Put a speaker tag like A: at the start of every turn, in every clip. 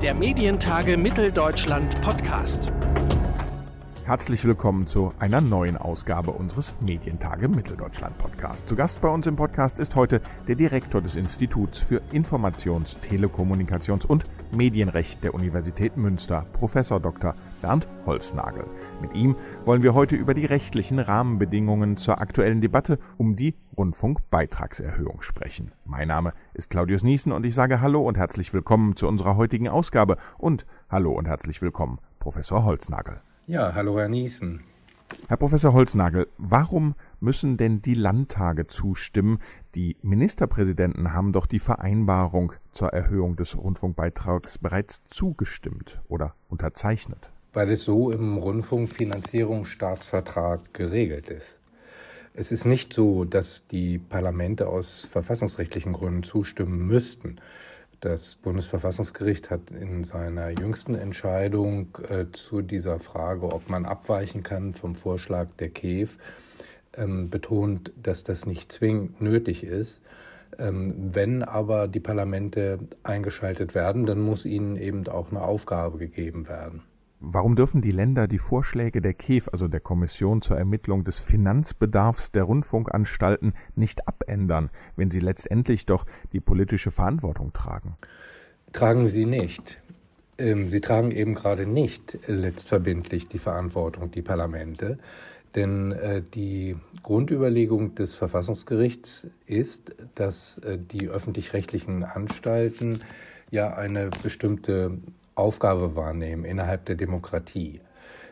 A: der Medientage Mitteldeutschland Podcast.
B: Herzlich willkommen zu einer neuen Ausgabe unseres Medientage Mitteldeutschland Podcast. Zu Gast bei uns im Podcast ist heute der Direktor des Instituts für Informations-, Telekommunikations- und Medienrecht der Universität Münster, Professor Dr. Bernd Holznagel. Mit ihm wollen wir heute über die rechtlichen Rahmenbedingungen zur aktuellen Debatte um die Rundfunkbeitragserhöhung sprechen. Mein Name ist Claudius Niesen und ich sage Hallo und herzlich willkommen zu unserer heutigen Ausgabe und Hallo und herzlich willkommen, Professor Holznagel.
C: Ja, hallo Herr Niesen.
B: Herr Professor Holznagel, warum müssen denn die Landtage zustimmen? Die Ministerpräsidenten haben doch die Vereinbarung zur Erhöhung des Rundfunkbeitrags bereits zugestimmt oder unterzeichnet.
C: Weil es so im Rundfunkfinanzierungsstaatsvertrag geregelt ist. Es ist nicht so, dass die Parlamente aus verfassungsrechtlichen Gründen zustimmen müssten. Das Bundesverfassungsgericht hat in seiner jüngsten Entscheidung äh, zu dieser Frage, ob man abweichen kann vom Vorschlag der KEF, ähm, betont, dass das nicht zwingend nötig ist. Ähm, wenn aber die Parlamente eingeschaltet werden, dann muss ihnen eben auch eine Aufgabe gegeben werden.
B: Warum dürfen die Länder die Vorschläge der KEF, also der Kommission zur Ermittlung des Finanzbedarfs der Rundfunkanstalten, nicht abändern, wenn sie letztendlich doch die politische Verantwortung tragen?
C: Tragen sie nicht. Ähm, sie tragen eben gerade nicht letztverbindlich die Verantwortung, die Parlamente. Denn äh, die Grundüberlegung des Verfassungsgerichts ist, dass äh, die öffentlich-rechtlichen Anstalten ja eine bestimmte Aufgabe wahrnehmen innerhalb der Demokratie.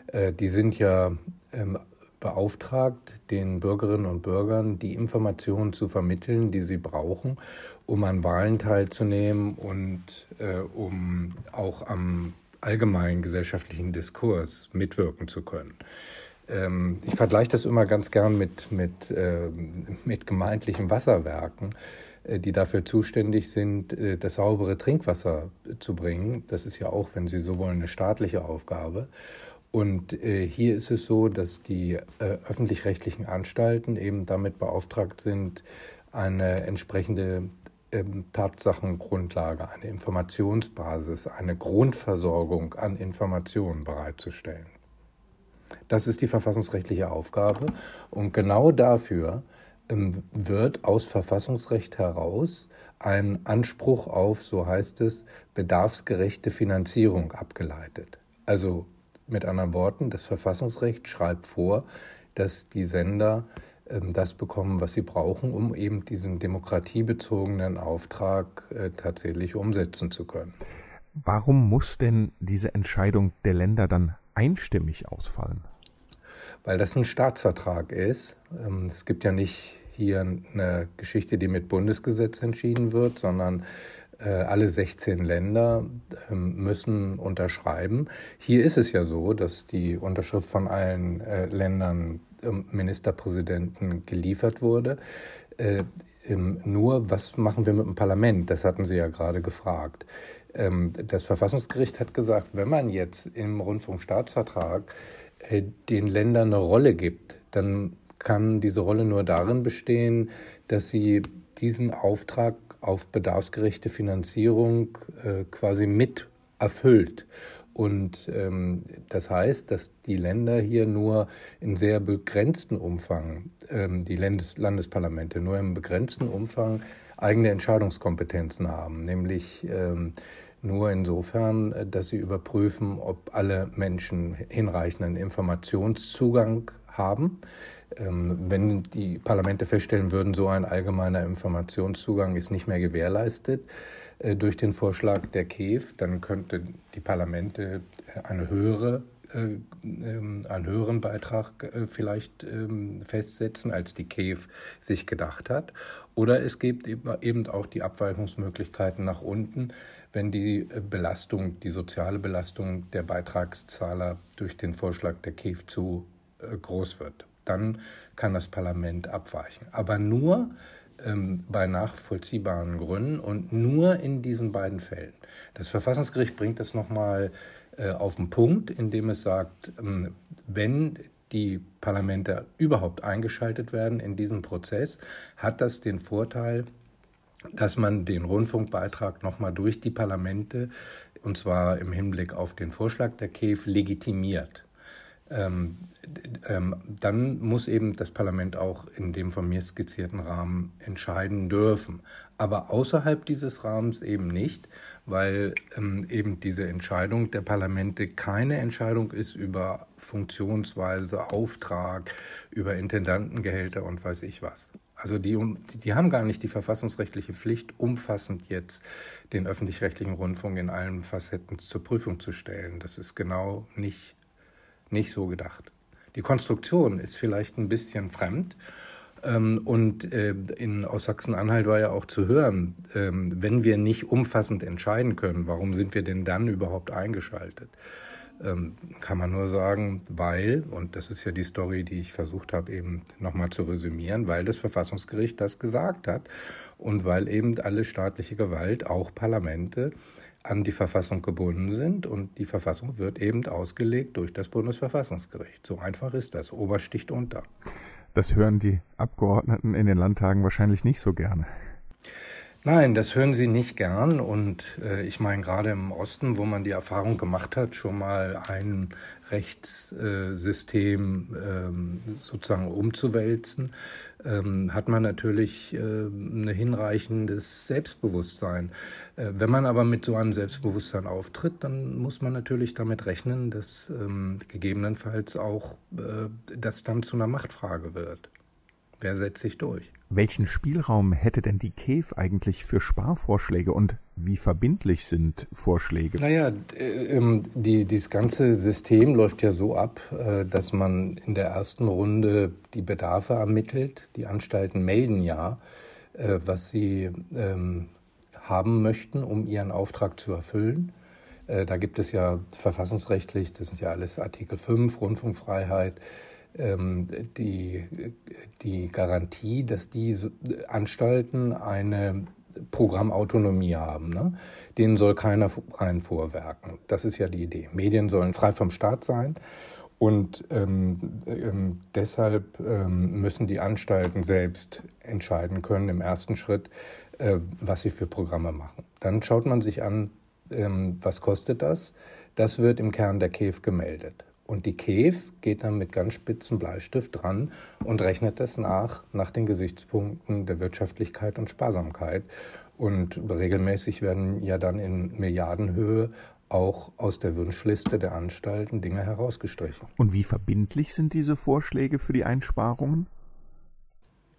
C: Äh, die sind ja ähm, beauftragt, den Bürgerinnen und Bürgern die Informationen zu vermitteln, die sie brauchen, um an Wahlen teilzunehmen und äh, um auch am allgemeinen gesellschaftlichen Diskurs mitwirken zu können. Ähm, ich vergleiche das immer ganz gern mit, mit, äh, mit gemeindlichen Wasserwerken. Äh, die dafür zuständig sind, äh, das saubere Trinkwasser zu bringen. Das ist ja auch, wenn Sie so wollen, eine staatliche Aufgabe. Und äh, hier ist es so, dass die öffentlich-rechtlichen Anstalten eben damit beauftragt sind, eine entsprechende ähm, Tatsachengrundlage, eine Informationsbasis, eine Grundversorgung an Informationen bereitzustellen. Das ist die verfassungsrechtliche Aufgabe. Und genau dafür wird aus Verfassungsrecht heraus ein Anspruch auf, so heißt es, bedarfsgerechte Finanzierung abgeleitet. Also mit anderen Worten, das Verfassungsrecht schreibt vor, dass die Sender ähm, das bekommen, was sie brauchen, um eben diesen demokratiebezogenen Auftrag äh, tatsächlich umsetzen zu können.
B: Warum muss denn diese Entscheidung der Länder dann einstimmig ausfallen?
C: Weil das ein Staatsvertrag ist. Ähm, es gibt ja nicht hier eine Geschichte, die mit Bundesgesetz entschieden wird, sondern äh, alle 16 Länder ähm, müssen unterschreiben. Hier ist es ja so, dass die Unterschrift von allen äh, Ländern ähm, Ministerpräsidenten geliefert wurde. Äh, nur, was machen wir mit dem Parlament? Das hatten Sie ja gerade gefragt. Das Verfassungsgericht hat gesagt, wenn man jetzt im Rundfunkstaatsvertrag den Ländern eine Rolle gibt, dann kann diese Rolle nur darin bestehen, dass sie diesen Auftrag auf bedarfsgerechte Finanzierung äh, quasi mit erfüllt. Und ähm, das heißt, dass die Länder hier nur in sehr begrenzten Umfang, ähm, die Landes Landesparlamente nur im begrenzten Umfang eigene Entscheidungskompetenzen haben, nämlich ähm, nur insofern, äh, dass sie überprüfen, ob alle Menschen hinreichenden Informationszugang haben. Ähm, wenn die Parlamente feststellen würden, so ein allgemeiner Informationszugang ist nicht mehr gewährleistet äh, durch den Vorschlag der KEF, dann könnten die Parlamente äh, eine höhere äh, ähm, einen höheren Beitrag vielleicht ähm, festsetzen, als die KEF sich gedacht hat. Oder es gibt eben auch die Abweichungsmöglichkeiten nach unten, wenn die Belastung, die soziale Belastung der Beitragszahler durch den Vorschlag der KEF zu groß wird dann kann das Parlament abweichen. Aber nur ähm, bei nachvollziehbaren Gründen und nur in diesen beiden Fällen. Das Verfassungsgericht bringt das nochmal äh, auf den Punkt, indem es sagt, ähm, wenn die Parlamente überhaupt eingeschaltet werden in diesem Prozess, hat das den Vorteil, dass man den Rundfunkbeitrag nochmal durch die Parlamente, und zwar im Hinblick auf den Vorschlag der KEF, legitimiert. Ähm, ähm, dann muss eben das Parlament auch in dem von mir skizzierten Rahmen entscheiden dürfen. Aber außerhalb dieses Rahmens eben nicht, weil ähm, eben diese Entscheidung der Parlamente keine Entscheidung ist über Funktionsweise, Auftrag, über Intendantengehälter und weiß ich was. Also die, die haben gar nicht die verfassungsrechtliche Pflicht, umfassend jetzt den öffentlich-rechtlichen Rundfunk in allen Facetten zur Prüfung zu stellen. Das ist genau nicht, nicht so gedacht. Die Konstruktion ist vielleicht ein bisschen fremd. Ähm, und äh, in, aus Sachsen-Anhalt war ja auch zu hören, ähm, wenn wir nicht umfassend entscheiden können, warum sind wir denn dann überhaupt eingeschaltet? Ähm, kann man nur sagen, weil, und das ist ja die Story, die ich versucht habe eben nochmal zu resümieren, weil das Verfassungsgericht das gesagt hat und weil eben alle staatliche Gewalt, auch Parlamente, an die Verfassung gebunden sind und die Verfassung wird eben ausgelegt durch das Bundesverfassungsgericht. So einfach ist das. Obersticht unter.
B: Das hören die Abgeordneten in den Landtagen wahrscheinlich nicht so gerne.
C: Nein, das hören sie nicht gern. Und äh, ich meine, gerade im Osten, wo man die Erfahrung gemacht hat, schon mal ein Rechtssystem ähm, sozusagen umzuwälzen, ähm, hat man natürlich äh, ein hinreichendes Selbstbewusstsein. Äh, wenn man aber mit so einem Selbstbewusstsein auftritt, dann muss man natürlich damit rechnen, dass ähm, gegebenenfalls auch äh, das dann zu einer Machtfrage wird. Wer setzt sich durch?
B: Welchen Spielraum hätte denn die KEF eigentlich für Sparvorschläge und wie verbindlich sind Vorschläge?
C: Naja, äh, ähm, die, dieses ganze System läuft ja so ab, äh, dass man in der ersten Runde die Bedarfe ermittelt. Die Anstalten melden ja, äh, was sie ähm, haben möchten, um ihren Auftrag zu erfüllen. Da gibt es ja verfassungsrechtlich, das sind ja alles Artikel 5, Rundfunkfreiheit, die, die Garantie, dass die Anstalten eine Programmautonomie haben. Ne? Denen soll keiner rein vorwerken. Das ist ja die Idee. Medien sollen frei vom Staat sein. Und ähm, ähm, deshalb ähm, müssen die Anstalten selbst entscheiden können im ersten Schritt, äh, was sie für Programme machen. Dann schaut man sich an, ähm, was kostet das. Das wird im Kern der KEF gemeldet. Und die KEF geht dann mit ganz spitzen Bleistift dran und rechnet das nach, nach den Gesichtspunkten der Wirtschaftlichkeit und Sparsamkeit. Und regelmäßig werden ja dann in Milliardenhöhe auch aus der Wunschliste der Anstalten Dinge herausgestrichen.
B: Und wie verbindlich sind diese Vorschläge für die Einsparungen?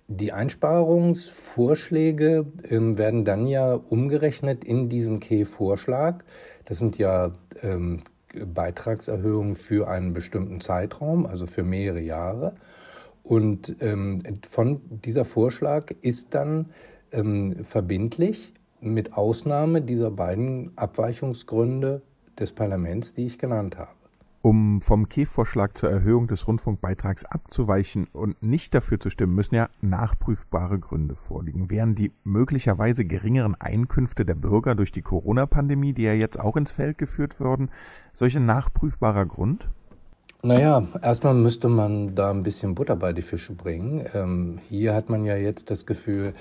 C: Die Einsparungsvorschläge ähm, werden dann ja umgerechnet in diesen KEF-Vorschlag. Das sind ja ähm, Beitragserhöhung für einen bestimmten Zeitraum, also für mehrere Jahre. Und ähm, von dieser Vorschlag ist dann ähm, verbindlich mit Ausnahme dieser beiden Abweichungsgründe des Parlaments, die ich genannt habe.
B: Um vom KEF-Vorschlag zur Erhöhung des Rundfunkbeitrags abzuweichen und nicht dafür zu stimmen, müssen ja nachprüfbare Gründe vorliegen. Wären die möglicherweise geringeren Einkünfte der Bürger durch die Corona-Pandemie, die ja jetzt auch ins Feld geführt wurden, solch ein nachprüfbarer Grund?
C: Naja, erstmal müsste man da ein bisschen Butter bei die Fische bringen. Ähm, hier hat man ja jetzt das Gefühl,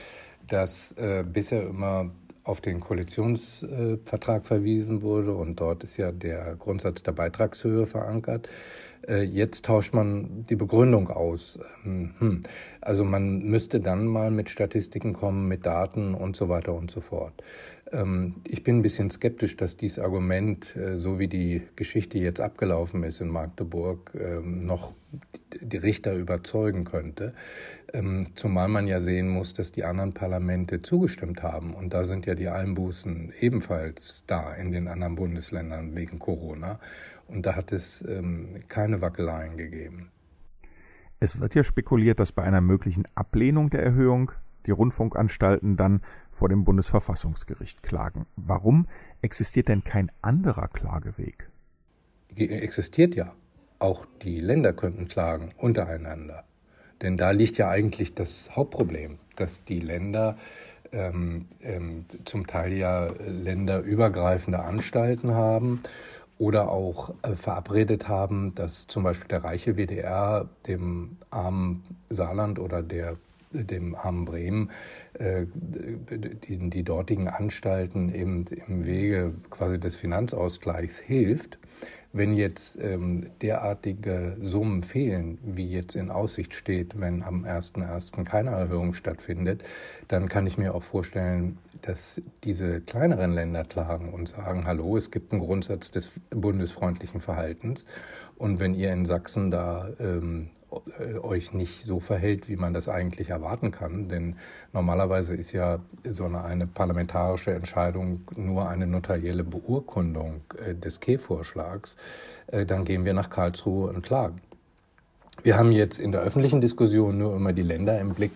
C: dass äh, bisher immer auf den Koalitionsvertrag verwiesen wurde und dort ist ja der Grundsatz der Beitragshöhe verankert. Äh, jetzt tauscht man die Begründung aus. Ähm, hm. Also man müsste dann mal mit Statistiken kommen, mit Daten und so weiter und so fort. Ähm, ich bin ein bisschen skeptisch, dass dieses Argument, äh, so wie die Geschichte jetzt abgelaufen ist in Magdeburg, ähm, noch die Richter überzeugen könnte. Zumal man ja sehen muss, dass die anderen Parlamente zugestimmt haben. Und da sind ja die Einbußen ebenfalls da in den anderen Bundesländern wegen Corona. Und da hat es keine Wackeleien gegeben.
B: Es wird ja spekuliert, dass bei einer möglichen Ablehnung der Erhöhung die Rundfunkanstalten dann vor dem Bundesverfassungsgericht klagen. Warum existiert denn kein anderer Klageweg?
C: Existiert ja. Auch die Länder könnten klagen untereinander. Denn da liegt ja eigentlich das Hauptproblem, dass die Länder ähm, ähm, zum Teil ja länderübergreifende Anstalten haben oder auch äh, verabredet haben, dass zum Beispiel der reiche WDR dem armen Saarland oder der dem armen Bremen äh, die, die dortigen Anstalten eben im Wege quasi des Finanzausgleichs hilft. Wenn jetzt ähm, derartige Summen fehlen, wie jetzt in Aussicht steht, wenn am 1.1. keine Erhöhung stattfindet, dann kann ich mir auch vorstellen, dass diese kleineren Länder klagen und sagen, hallo, es gibt einen Grundsatz des bundesfreundlichen Verhaltens und wenn ihr in Sachsen da ähm, äh, euch nicht so verhält, wie man das eigentlich erwarten kann. Denn normalerweise ist ja so eine, eine parlamentarische Entscheidung nur eine notarielle Beurkundung äh, des K-Vorschlags. Äh, dann gehen wir nach Karlsruhe und klagen. Wir haben jetzt in der öffentlichen Diskussion nur immer die Länder im Blick,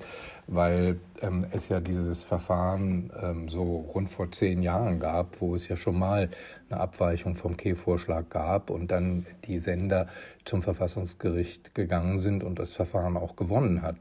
C: weil ähm, es ja dieses Verfahren ähm, so rund vor zehn Jahren gab, wo es ja schon mal eine Abweichung vom K-Vorschlag gab und dann die Sender zum Verfassungsgericht gegangen sind und das Verfahren auch gewonnen hat.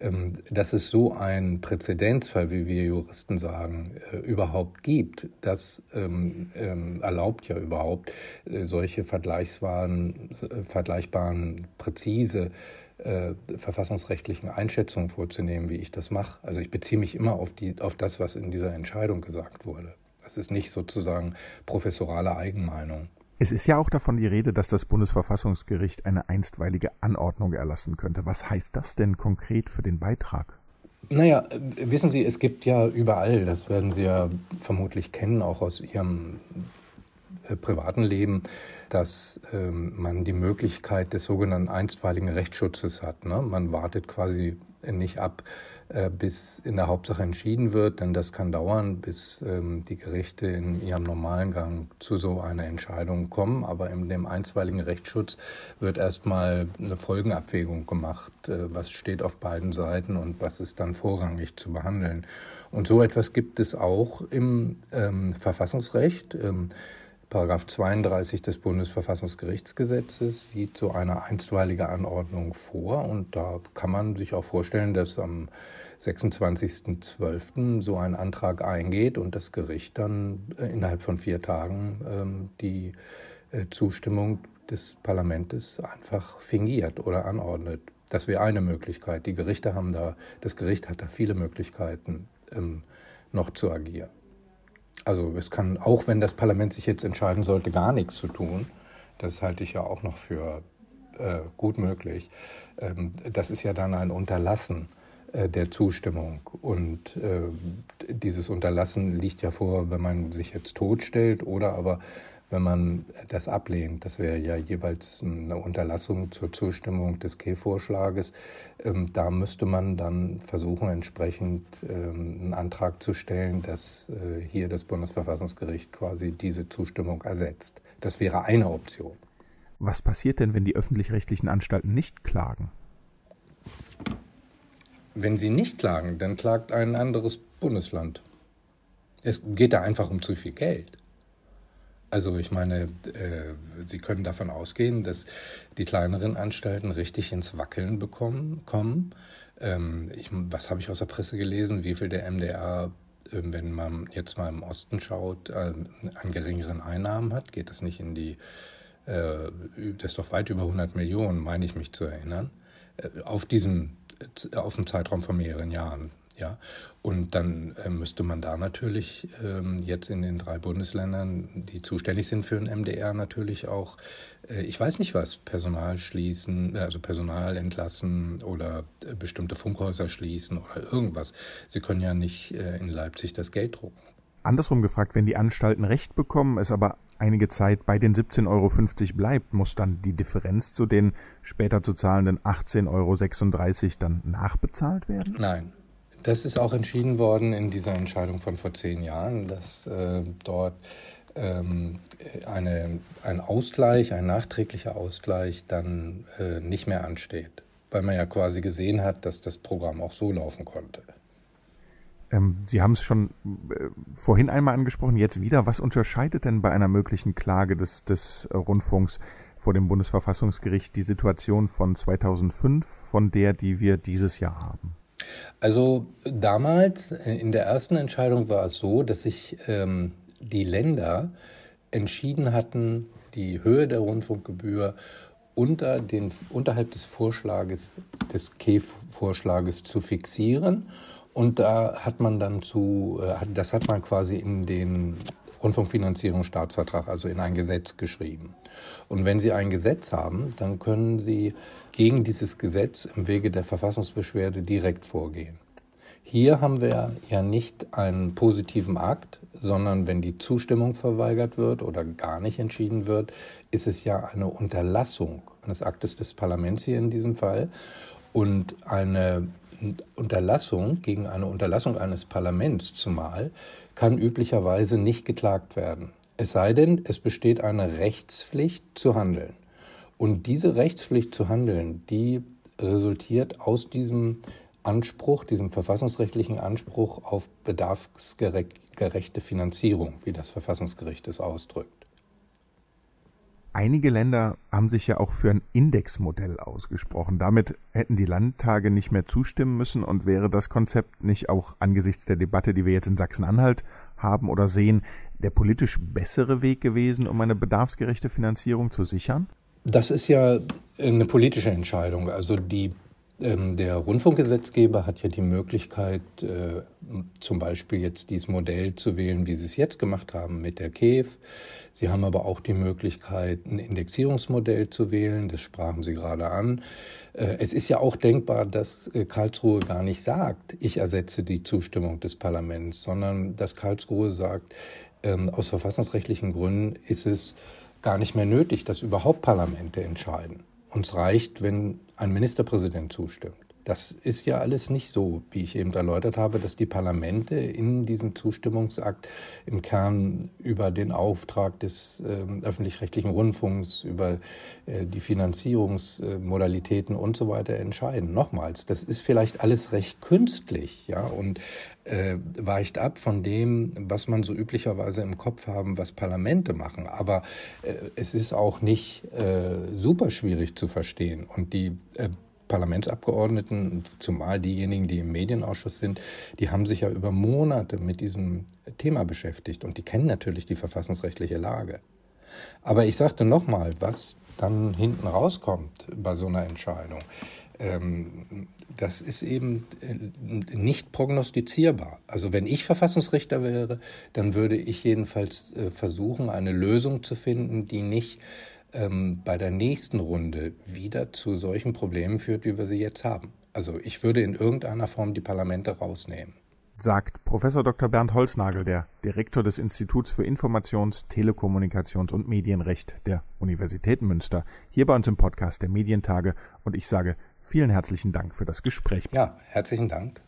C: Ähm, dass es so einen Präzedenzfall, wie wir Juristen sagen, äh, überhaupt gibt, das ähm, ähm, erlaubt ja überhaupt äh, solche vergleichbaren, äh, vergleichbaren präzise äh, verfassungsrechtlichen Einschätzungen vorzunehmen, wie ich das mache. Also ich beziehe mich immer auf, die, auf das, was in dieser Entscheidung gesagt wurde. Das ist nicht sozusagen professorale Eigenmeinung.
B: Es ist ja auch davon die Rede, dass das Bundesverfassungsgericht eine einstweilige Anordnung erlassen könnte. Was heißt das denn konkret für den Beitrag?
C: Naja, wissen Sie, es gibt ja überall, das werden Sie ja vermutlich kennen, auch aus Ihrem äh, privaten Leben, dass ähm, man die Möglichkeit des sogenannten einstweiligen Rechtsschutzes hat. Ne? Man wartet quasi nicht ab, äh, bis in der Hauptsache entschieden wird, denn das kann dauern, bis ähm, die Gerichte in ihrem normalen Gang zu so einer Entscheidung kommen. Aber in dem einstweiligen Rechtsschutz wird erstmal eine Folgenabwägung gemacht, äh, was steht auf beiden Seiten und was ist dann vorrangig zu behandeln. Und so etwas gibt es auch im ähm, Verfassungsrecht. Ähm, Paragraph 32 des Bundesverfassungsgerichtsgesetzes sieht so eine einstweilige Anordnung vor und da kann man sich auch vorstellen, dass am 26.12. so ein Antrag eingeht und das Gericht dann äh, innerhalb von vier Tagen ähm, die äh, Zustimmung des Parlaments einfach fingiert oder anordnet. Das wäre eine Möglichkeit. Die Gerichte haben da, das Gericht hat da viele Möglichkeiten, ähm, noch zu agieren. Also es kann, auch wenn das Parlament sich jetzt entscheiden sollte, gar nichts zu tun, das halte ich ja auch noch für äh, gut möglich, ähm, das ist ja dann ein Unterlassen äh, der Zustimmung. Und äh, dieses Unterlassen liegt ja vor, wenn man sich jetzt totstellt oder aber wenn man das ablehnt. Das wäre ja jeweils eine Unterlassung zur Zustimmung des K-Vorschlages. Ähm, da müsste man dann versuchen, entsprechend ähm, einen Antrag zu stellen, dass äh, hier das Bundesverfassungsgericht quasi diese Zustimmung ersetzt. Das wäre eine Option.
B: Was passiert denn, wenn die öffentlich-rechtlichen Anstalten nicht klagen?
C: Wenn sie nicht klagen, dann klagt ein anderes Bundesland. Es geht da einfach um zu viel Geld. Also ich meine, äh, Sie können davon ausgehen, dass die kleineren Anstalten richtig ins Wackeln bekommen, kommen. Ähm, ich, was habe ich aus der Presse gelesen, wie viel der MDR, äh, wenn man jetzt mal im Osten schaut, äh, an geringeren Einnahmen hat? Geht das nicht in die, äh, das ist doch weit über 100 Millionen, meine ich mich zu erinnern, äh, auf diesem auf einem Zeitraum von mehreren Jahren. Ja, und dann äh, müsste man da natürlich ähm, jetzt in den drei Bundesländern, die zuständig sind für den MDR, natürlich auch, äh, ich weiß nicht was, Personal schließen, äh, also Personal entlassen oder äh, bestimmte Funkhäuser schließen oder irgendwas. Sie können ja nicht äh, in Leipzig das Geld drucken.
B: Andersrum gefragt, wenn die Anstalten Recht bekommen, es aber einige Zeit bei den 17,50 Euro bleibt, muss dann die Differenz zu den später zu zahlenden 18,36 Euro dann nachbezahlt werden?
C: Nein. Das ist auch entschieden worden in dieser Entscheidung von vor zehn Jahren, dass äh, dort ähm, eine, ein Ausgleich, ein nachträglicher Ausgleich dann äh, nicht mehr ansteht, weil man ja quasi gesehen hat, dass das Programm auch so laufen konnte.
B: Ähm, Sie haben es schon äh, vorhin einmal angesprochen, jetzt wieder. Was unterscheidet denn bei einer möglichen Klage des, des Rundfunks vor dem Bundesverfassungsgericht die Situation von 2005 von der, die wir dieses Jahr haben?
C: Also damals äh, in der ersten Entscheidung war es so, dass sich ähm, die Länder entschieden hatten, die Höhe der Rundfunkgebühr unter den, unterhalb des Vorschlages, des KEF-Vorschlages zu fixieren. Und da hat man dann zu, äh, das hat man quasi in den Rundfunkfinanzierungsstaatsvertrag, also in ein Gesetz geschrieben. Und wenn Sie ein Gesetz haben, dann können Sie gegen dieses Gesetz im Wege der Verfassungsbeschwerde direkt vorgehen. Hier haben wir ja nicht einen positiven Akt, sondern wenn die Zustimmung verweigert wird oder gar nicht entschieden wird, ist es ja eine Unterlassung eines Aktes des Parlaments hier in diesem Fall. Und eine Unterlassung gegen eine Unterlassung eines Parlaments zumal kann üblicherweise nicht geklagt werden. Es sei denn, es besteht eine Rechtspflicht zu handeln. Und diese Rechtspflicht zu handeln, die resultiert aus diesem Anspruch, diesem verfassungsrechtlichen Anspruch auf bedarfsgerechte Finanzierung, wie das Verfassungsgericht es ausdrückt.
B: Einige Länder haben sich ja auch für ein Indexmodell ausgesprochen. Damit hätten die Landtage nicht mehr zustimmen müssen und wäre das Konzept nicht auch angesichts der Debatte, die wir jetzt in Sachsen-Anhalt haben oder sehen, der politisch bessere Weg gewesen, um eine bedarfsgerechte Finanzierung zu sichern?
C: Das ist ja eine politische Entscheidung. Also die der Rundfunkgesetzgeber hat ja die Möglichkeit, äh, zum Beispiel jetzt dieses Modell zu wählen, wie Sie es jetzt gemacht haben mit der KEF. Sie haben aber auch die Möglichkeit, ein Indexierungsmodell zu wählen. Das sprachen Sie gerade an. Äh, es ist ja auch denkbar, dass äh, Karlsruhe gar nicht sagt, ich ersetze die Zustimmung des Parlaments, sondern dass Karlsruhe sagt, ähm, aus verfassungsrechtlichen Gründen ist es gar nicht mehr nötig, dass überhaupt Parlamente entscheiden. Uns reicht, wenn ein Ministerpräsident zustimmt. Das ist ja alles nicht so, wie ich eben erläutert habe, dass die Parlamente in diesem Zustimmungsakt im Kern über den Auftrag des äh, öffentlich-rechtlichen Rundfunks, über äh, die Finanzierungsmodalitäten äh, und so weiter entscheiden. Nochmals, das ist vielleicht alles recht künstlich, ja, und äh, weicht ab von dem, was man so üblicherweise im Kopf haben, was Parlamente machen. Aber äh, es ist auch nicht äh, super schwierig zu verstehen. Und die Parlamentsabgeordneten, zumal diejenigen, die im Medienausschuss sind, die haben sich ja über Monate mit diesem Thema beschäftigt und die kennen natürlich die verfassungsrechtliche Lage. Aber ich sagte nochmal, was dann hinten rauskommt bei so einer Entscheidung, ähm, das ist eben äh, nicht prognostizierbar. Also wenn ich Verfassungsrichter wäre, dann würde ich jedenfalls äh, versuchen, eine Lösung zu finden, die nicht ähm, bei der nächsten Runde wieder zu solchen Problemen führt, wie wir sie jetzt haben. Also ich würde in irgendeiner Form die Parlamente rausnehmen.
B: Sagt Professor Dr. Bernd Holznagel, der Direktor des Instituts für Informations-, Telekommunikations- und Medienrecht der Universität Münster, hier bei uns im Podcast der Medientage. Und ich sage vielen herzlichen Dank für das Gespräch.
C: Ja, herzlichen Dank.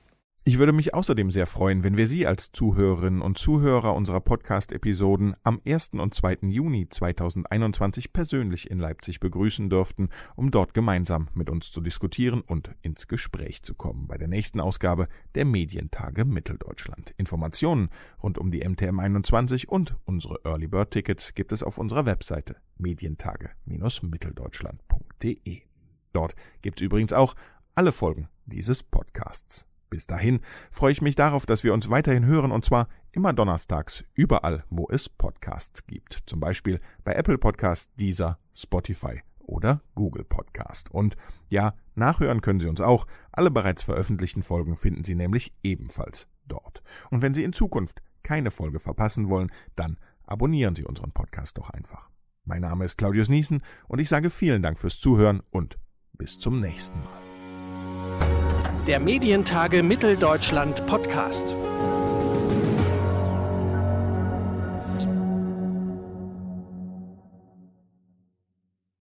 B: Ich würde mich außerdem sehr freuen, wenn wir Sie als Zuhörerinnen und Zuhörer unserer Podcast-Episoden am 1. und 2. Juni 2021 persönlich in Leipzig begrüßen dürften, um dort gemeinsam mit uns zu diskutieren und ins Gespräch zu kommen bei der nächsten Ausgabe der Medientage Mitteldeutschland. Informationen rund um die MTM 21 und unsere Early Bird Tickets gibt es auf unserer Webseite medientage-mitteldeutschland.de. Dort gibt es übrigens auch alle Folgen dieses Podcasts. Bis dahin freue ich mich darauf, dass wir uns weiterhin hören und zwar immer donnerstags überall, wo es Podcasts gibt. Zum Beispiel bei Apple Podcast, Deezer, Spotify oder Google Podcast. Und ja, nachhören können Sie uns auch. Alle bereits veröffentlichten Folgen finden Sie nämlich ebenfalls dort. Und wenn Sie in Zukunft keine Folge verpassen wollen, dann abonnieren Sie unseren Podcast doch einfach. Mein Name ist Claudius Niesen und ich sage vielen Dank fürs Zuhören und bis zum nächsten Mal.
A: Der Medientage Mitteldeutschland Podcast.